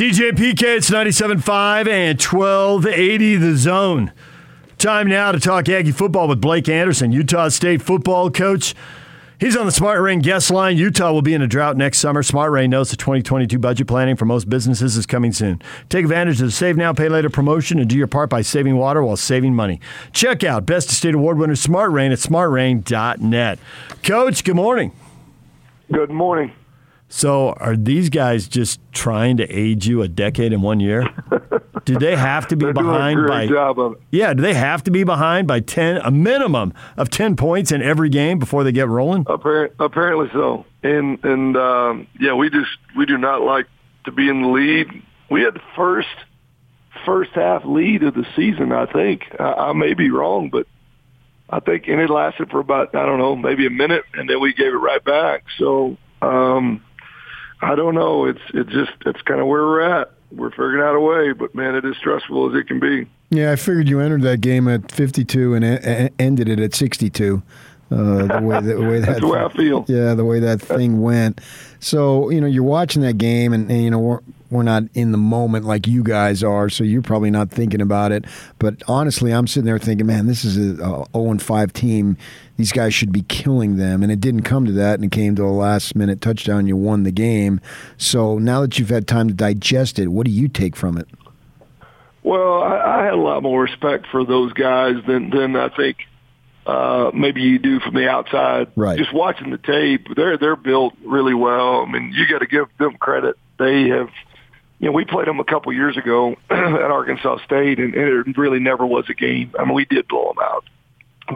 DJ PK, it's 97.5 and 1280 the zone. Time now to talk Aggie football with Blake Anderson, Utah State football coach. He's on the Smart Rain guest line. Utah will be in a drought next summer. Smart Rain knows the 2022 budget planning for most businesses is coming soon. Take advantage of the Save Now, Pay Later promotion and do your part by saving water while saving money. Check out Best of State Award winner Smart Rain at smartrain.net. Coach, good morning. Good morning. So, are these guys just trying to age you a decade in one year? do they have to be behind doing a great by? job of it. Yeah, do they have to be behind by ten, a minimum of ten points in every game before they get rolling? Appar- apparently so. And and um, yeah, we just we do not like to be in the lead. We had the first first half lead of the season. I think I, I may be wrong, but I think and it lasted for about I don't know maybe a minute, and then we gave it right back. So um, I don't know. It's it's just it's kind of where we're at. We're figuring out a way, but man, it is stressful as it can be. Yeah, I figured you entered that game at 52 and e- ended it at 62. Uh, the way the way that That's the way I feel. yeah the way that thing went. So you know you're watching that game and, and you know we're not in the moment like you guys are, so you're probably not thinking about it. But honestly, I'm sitting there thinking, man, this is a, a 0 and 5 team. These guys should be killing them, and it didn't come to that, and it came to a last minute touchdown. You won the game. So now that you've had time to digest it, what do you take from it? Well, I, I had a lot more respect for those guys than than I think uh, maybe you do from the outside. Right. Just watching the tape, they're they're built really well. I mean, you got to give them credit. They have, you know, we played them a couple years ago at Arkansas State, and, and it really never was a game. I mean, we did blow them out,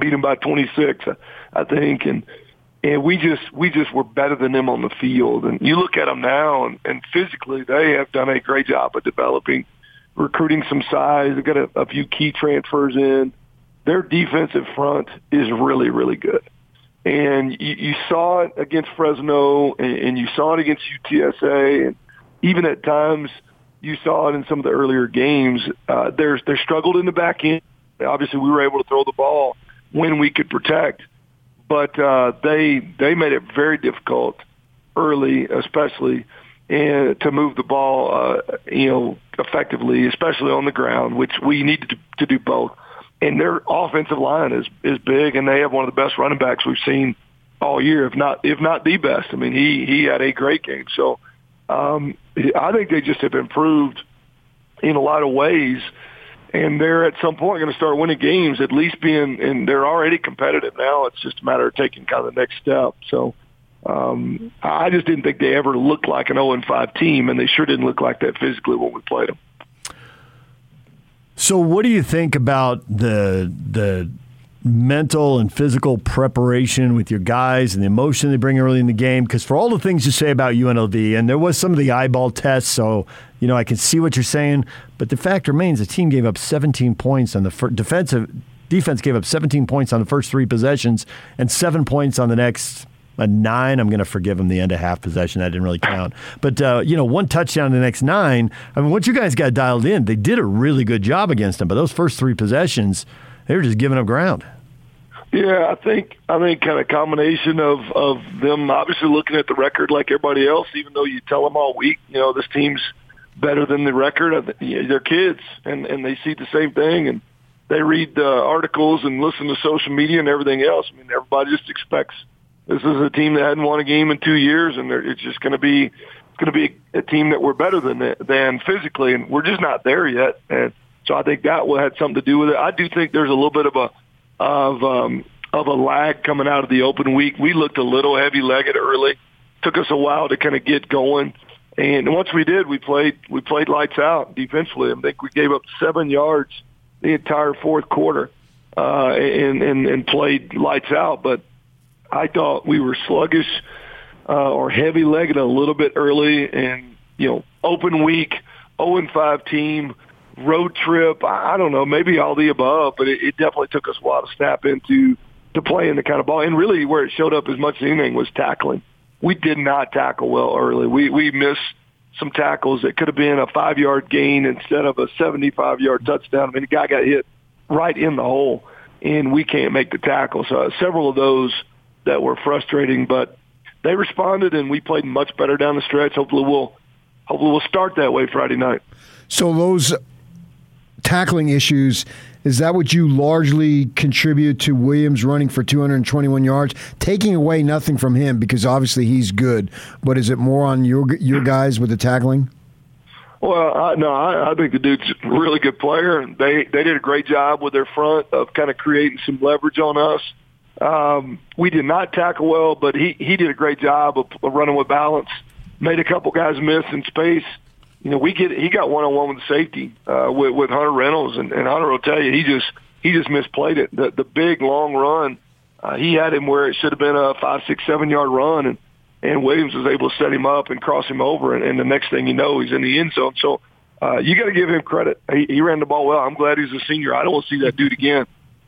beat them by 26, I think, and and we just we just were better than them on the field. And you look at them now, and, and physically, they have done a great job of developing recruiting some size. They've got a, a few key transfers in. Their defensive front is really, really good. And you, you saw it against Fresno, and, and you saw it against UTSA, and even at times you saw it in some of the earlier games. Uh, they're they're struggled in the back end. Obviously, we were able to throw the ball when we could protect, but uh, they they made it very difficult early, especially and to move the ball, uh, you know, effectively, especially on the ground, which we needed to, to do both. And their offensive line is is big, and they have one of the best running backs we've seen all year, if not if not the best. I mean, he he had a great game. So um, I think they just have improved in a lot of ways, and they're at some point going to start winning games, at least being, and they're already competitive now. It's just a matter of taking kind of the next step. So um, I just didn't think they ever looked like an 0 and 5 team, and they sure didn't look like that physically when we played them. So, what do you think about the the mental and physical preparation with your guys and the emotion they bring early in the game? Because for all the things you say about UNLV, and there was some of the eyeball tests, so you know I can see what you're saying. But the fact remains, the team gave up 17 points on the fir- defensive defense gave up 17 points on the first three possessions and seven points on the next a nine. I'm going to forgive them the end of half possession. That didn't really count. But, uh, you know, one touchdown in the next nine. I mean, once you guys got dialed in, they did a really good job against them. But those first three possessions, they were just giving up ground. Yeah, I think I think kind of combination of of them obviously looking at the record like everybody else, even though you tell them all week, you know, this team's better than the record. They're kids, and and they see the same thing, and they read the articles and listen to social media and everything else. I mean, everybody just expects this is a team that hadn't won a game in two years, and it's just going to be it's going to be a team that we're better than than physically, and we're just not there yet. And so I think that will had something to do with it. I do think there's a little bit of a of um, of a lag coming out of the open week. We looked a little heavy legged early. Took us a while to kind of get going. And once we did, we played we played lights out defensively. I think we gave up seven yards the entire fourth quarter, uh, and, and and played lights out. But I thought we were sluggish uh, or heavy legged a little bit early, and you know, open week, zero and five team, road trip. I don't know, maybe all the above, but it, it definitely took us a while to snap into to playing the kind of ball. And really, where it showed up as much as anything was tackling. We did not tackle well early. We we missed some tackles that could have been a five yard gain instead of a seventy five yard touchdown. I mean, the guy got hit right in the hole, and we can't make the tackle. So uh, several of those that were frustrating, but they responded, and we played much better down the stretch. Hopefully, we'll hopefully we'll start that way Friday night. So those tackling issues. Is that what you largely contribute to Williams running for 221 yards, taking away nothing from him because obviously he's good, but is it more on your your guys with the tackling? Well, I, no, I, I think the dude's a really good player, they they did a great job with their front of kind of creating some leverage on us. Um, we did not tackle well, but he he did a great job of, of running with balance. Made a couple guys miss in space you know, we get he got one on one with safety uh, with with Hunter Reynolds, and, and Hunter will tell you he just he just misplayed it. The the big long run, uh, he had him where it should have been a five, six, seven yard run, and and Williams was able to set him up and cross him over, and, and the next thing you know, he's in the end zone. So uh, you got to give him credit. He, he ran the ball well. I'm glad he's a senior. I don't want to see that dude again.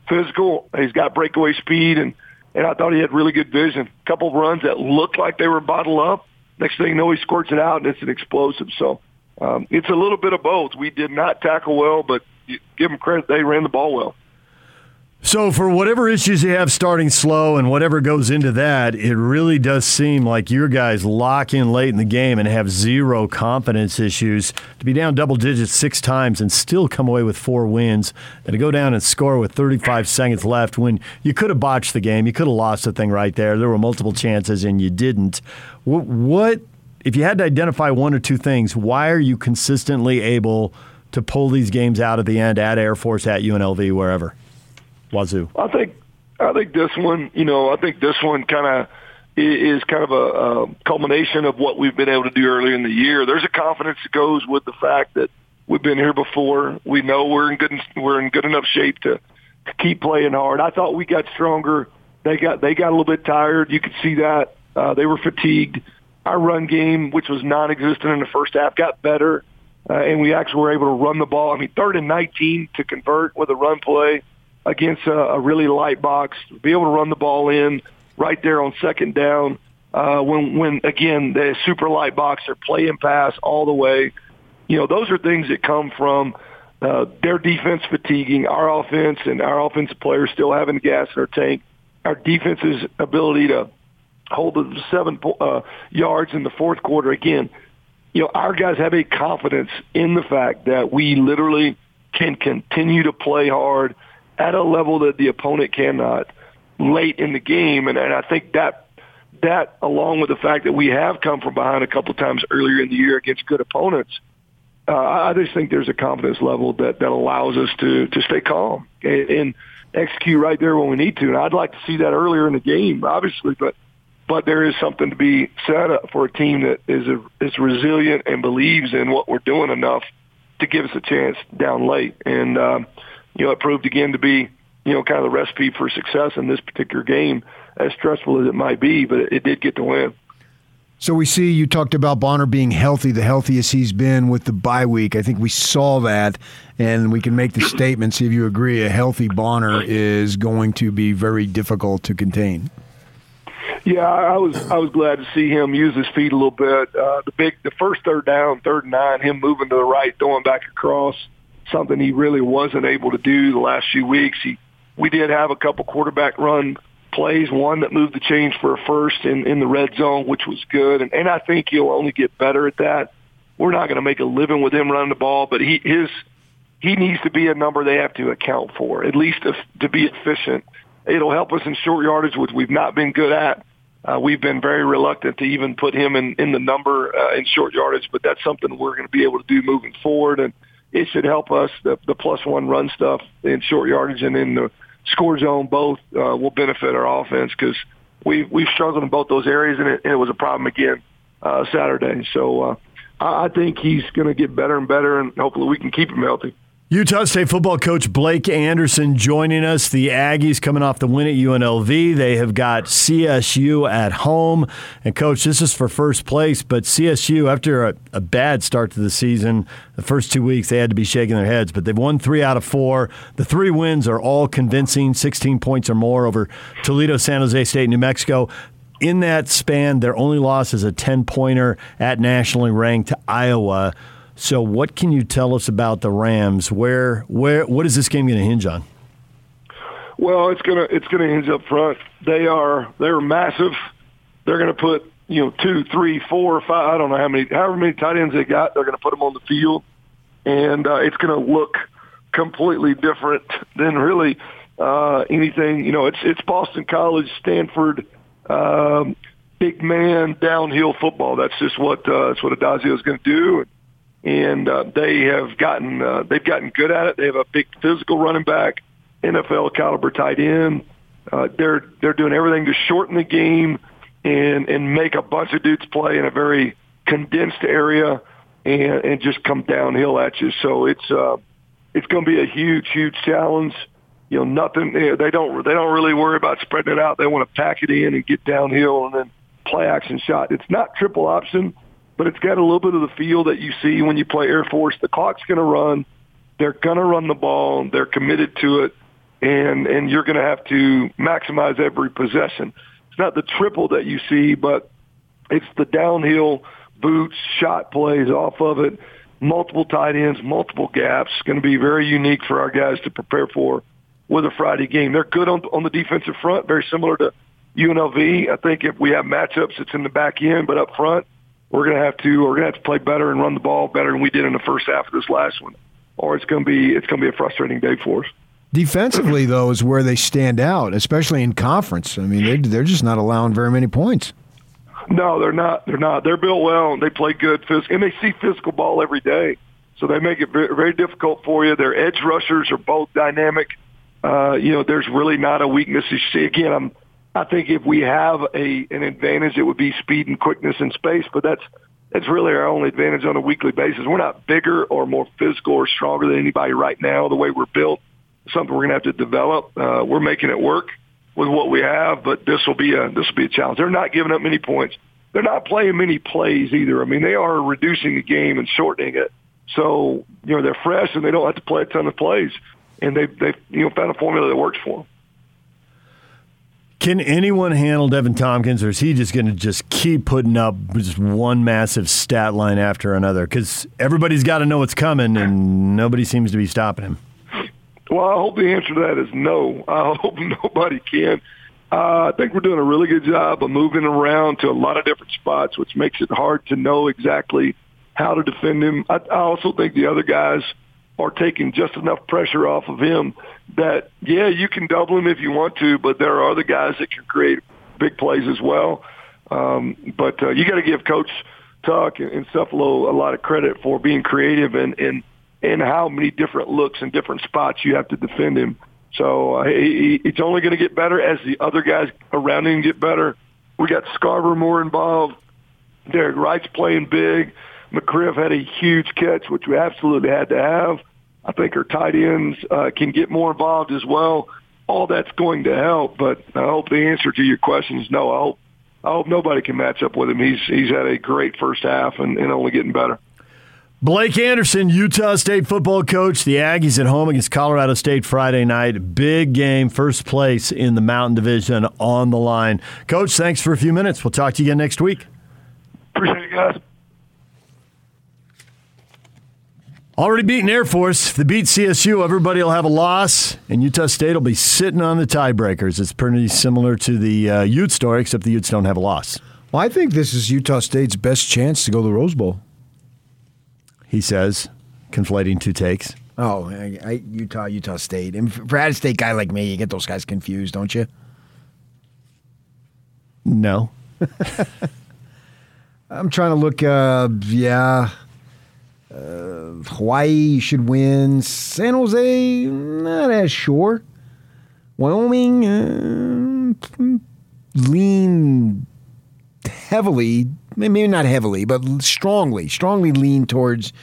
Physical, he's got breakaway speed, and and I thought he had really good vision. A couple of runs that looked like they were bottled up. Next thing you know, he squirts it out, and it's an explosive. So um, it's a little bit of both. We did not tackle well, but give them credit; they ran the ball well. So, for whatever issues you have starting slow and whatever goes into that, it really does seem like your guys lock in late in the game and have zero confidence issues. To be down double digits six times and still come away with four wins, and to go down and score with 35 seconds left when you could have botched the game, you could have lost the thing right there. There were multiple chances and you didn't. What if you had to identify one or two things, why are you consistently able to pull these games out at the end at Air Force, at UNLV, wherever? Wazoo. I think I think this one, you know, I think this one kind of is kind of a, a culmination of what we've been able to do earlier in the year. There's a confidence that goes with the fact that we've been here before. We know we're in good we're in good enough shape to, to keep playing hard. I thought we got stronger. They got they got a little bit tired. You could see that uh, they were fatigued our run game, which was non-existent in the first half, got better, uh, and we actually were able to run the ball. I mean, third and 19 to convert with a run play against a, a really light box, be able to run the ball in right there on second down. Uh, when, when again, the super light box, they're playing pass all the way. You know, those are things that come from uh, their defense fatiguing, our offense and our offensive players still having gas in their tank, our defense's ability to hold the seven uh, yards in the fourth quarter. Again, you know, our guys have a confidence in the fact that we literally can continue to play hard at a level that the opponent cannot late in the game. And, and I think that that, along with the fact that we have come from behind a couple times earlier in the year against good opponents, uh, I just think there's a confidence level that, that allows us to, to stay calm and, and execute right there when we need to. And I'd like to see that earlier in the game, obviously, but – but there is something to be said for a team that is a, is resilient and believes in what we're doing enough to give us a chance down late. And um, you know, it proved again to be you know kind of the recipe for success in this particular game, as stressful as it might be. But it, it did get the win. So we see you talked about Bonner being healthy, the healthiest he's been with the bye week. I think we saw that, and we can make the statement. See if you agree. A healthy Bonner is going to be very difficult to contain. Yeah, I was I was glad to see him use his feet a little bit. Uh, the big the first third down, third and nine, him moving to the right, throwing back across, something he really wasn't able to do the last few weeks. He we did have a couple quarterback run plays, one that moved the change for a first in, in the red zone, which was good, and, and I think he'll only get better at that. We're not going to make a living with him running the ball, but he his he needs to be a number they have to account for, at least to, to be efficient. It'll help us in short yardage, which we've not been good at uh, we've been very reluctant to even put him in, in the number uh, in short yardage, but that's something we're going to be able to do moving forward, and it should help us. The, the plus one run stuff in short yardage and in the score zone both uh, will benefit our offense because we've we've struggled in both those areas, and it, and it was a problem again uh, Saturday. So uh, I, I think he's going to get better and better, and hopefully we can keep him healthy. Utah State football coach Blake Anderson joining us. The Aggies coming off the win at UNLV. They have got CSU at home. And, coach, this is for first place, but CSU, after a, a, bad start to the season, the first two weeks, they had to be shaking their heads, but they've won three out of four. The three wins are all convincing 16 points or more over Toledo, San Jose State, New Mexico. In that span, their only loss is a 10 pointer at nationally ranked Iowa. So, what can you tell us about the Rams? Where, where, what is this game going to hinge on? Well, it's gonna it's gonna hinge up front. They are they're massive. They're to put you know, two, three, four, five. I don't know how many, however many tight ends they got. They're to put them on the field, and uh, it's to look completely different than really uh, anything. You know, it's it's Boston College, Stanford, um, big man downhill football. That's just what uh, that's what Addazio is to do, and uh, they have gotten uh, they've gotten good at it. They have a big physical running back, NFL caliber tight end. Uh, they're they're doing everything to shorten the game and and make a bunch of dudes play in a very condensed area and and just come downhill at you. So it's uh, it's going to be a huge huge challenge. You know, nothing. They don't they don't really worry about spreading it out. They want to pack it in and get downhill and then play action shot. It's not triple option, but it's got a little bit of the feel that you see when you play Air Force. The clock's going to run. They're going to run the ball. They're committed to it, and and you're going to have to maximize every possession. It's not the triple that you see, but it's the downhill boots, shot plays off of it, multiple tight ends, multiple gaps. It's going to be very unique for our guys to prepare for with a Friday game. They're good on on the defensive front, very similar to UNLV. I think if we have matchups, it's in the back end, but up front, we're going to have to we're going to have to play better and run the ball better than we did in the first half of this last one, or it's going to be it's going to be a frustrating day for us. Defensively, though, is where they stand out, especially in conference. I mean, they, they're just not allowing very many points. No, they're not. They're not. They're built well. And they play good physical, and they see physical ball every day. So they make it very, very difficult for you. Their edge rushers are both dynamic. Uh, you know, there's really not a weakness you see. Again, I'm I think if we have a an advantage, it would be speed and quickness and space. But that's that's really our only advantage on a weekly basis. We're not bigger or more physical or stronger than anybody right now. The way we're built, something we're going to have to develop. Uh, we're making it work with what we have, but this will be a this will be a challenge. They're not giving up many points. They're not playing many plays either. I mean, they are reducing the game and shortening it. So you know they're fresh and they don't have to play a ton of plays, and they they you know found a formula that works for them. Can anyone handle Deven Thompkins, or is he just going to just keep putting up just one massive stat line after another? Because everybody's got to know what's coming, and nobody seems to be stopping him. Well, I hope the answer to that is no. I hope nobody can. Uh, I think we're doing a really good job of moving around to a lot of different spots, which makes it hard to know exactly how to defend him. I, I also think the other guys – are taking just enough pressure off of him that, yeah, you can double him if you want to, but there are other guys that can create big plays as well. Um, but uh, you got to give Coach Tuck and, and Cefalo a lot of credit for being creative and, and, and how many different looks and different spots you have to defend him. So uh, he, it's only going to get better as the other guys around him get better. We got Scarver more involved. Derek Wright's playing big. McGriff had a huge catch, which we absolutely had to have. I think our tight ends uh, can get more involved as well. All that's going to help, but I hope the answer to your question is no. I hope I hope nobody can match up with him. He's he's had a great first half and, and only getting better. Blake Anderson, Utah State football coach. The Aggies at home against Colorado State Friday night. Big game, first place in the Mountain Division on the line. Coach, thanks for a few minutes. We'll talk to you again next week. Appreciate it, guys. Already beaten Air Force. If they beat CSU, everybody will have a loss, and Utah State will be sitting on the tiebreakers. It's pretty similar to the uh, Ute story, except the Utes don't have a loss. Well, I think this is Utah State's best chance to go to the Rose Bowl. He says, conflating two takes. Oh, I, I, Utah, Utah State. And for a State guy like me, you get those guys confused, don't you? No. I'm trying to look. Uh, yeah, uh, Hawaii should win. San Jose, not as sure. Wyoming, uh, lean heavily, maybe not heavily, but strongly, strongly lean towards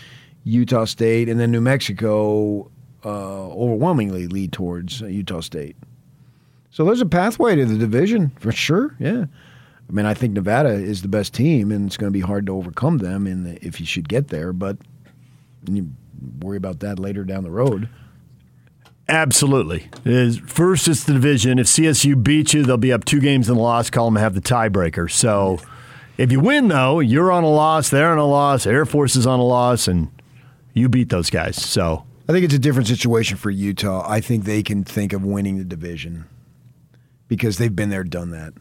Utah State, and then New Mexico uh, overwhelmingly lead towards Utah State. So there's a pathway to the division for sure. Yeah. I mean, I think Nevada is the best team, and it's going to be hard to overcome them in the, if you should get there. But you worry about that later down the road. Absolutely. first, it's the division. If CSU beats you, they'll be up two games in the loss column and have the tiebreaker. So if you win, though, you're on a loss, they're on a loss, Air Force is on a loss, and you beat those guys. So I think it's a different situation for Utah. I think they can think of winning the division because they've been there, done that.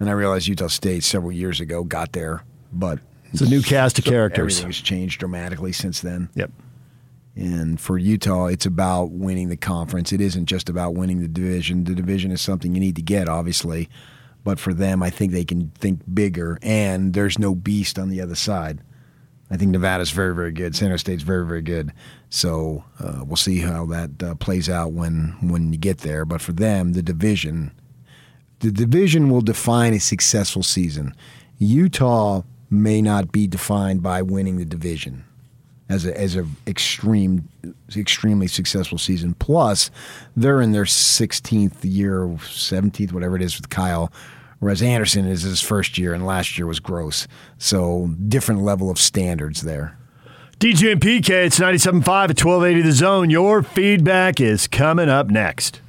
And I realized Utah State several years ago got there, but It's a new cast of characters. everything's changed dramatically since then. Yep. And for Utah, it's about winning the conference. It isn't just about winning the division. The division is something you need to get, obviously. But for them, I think they can think bigger, and there's no beast on the other side. I think Nevada's very, very good. San Jose State's very, very good. So uh, we'll see how that uh, plays out when when you get there. But for them, the division, the division will define a successful season. Utah may not be defined by winning the division as a as a extreme extremely successful season. Plus, they're in their 16th year, 17th, whatever it is with Kyle. Whereas Anderson is his first year, and last year was gross. So different level of standards there. DJ and PK, it's 97.5 at 1280 The Zone. Your feedback is coming up next.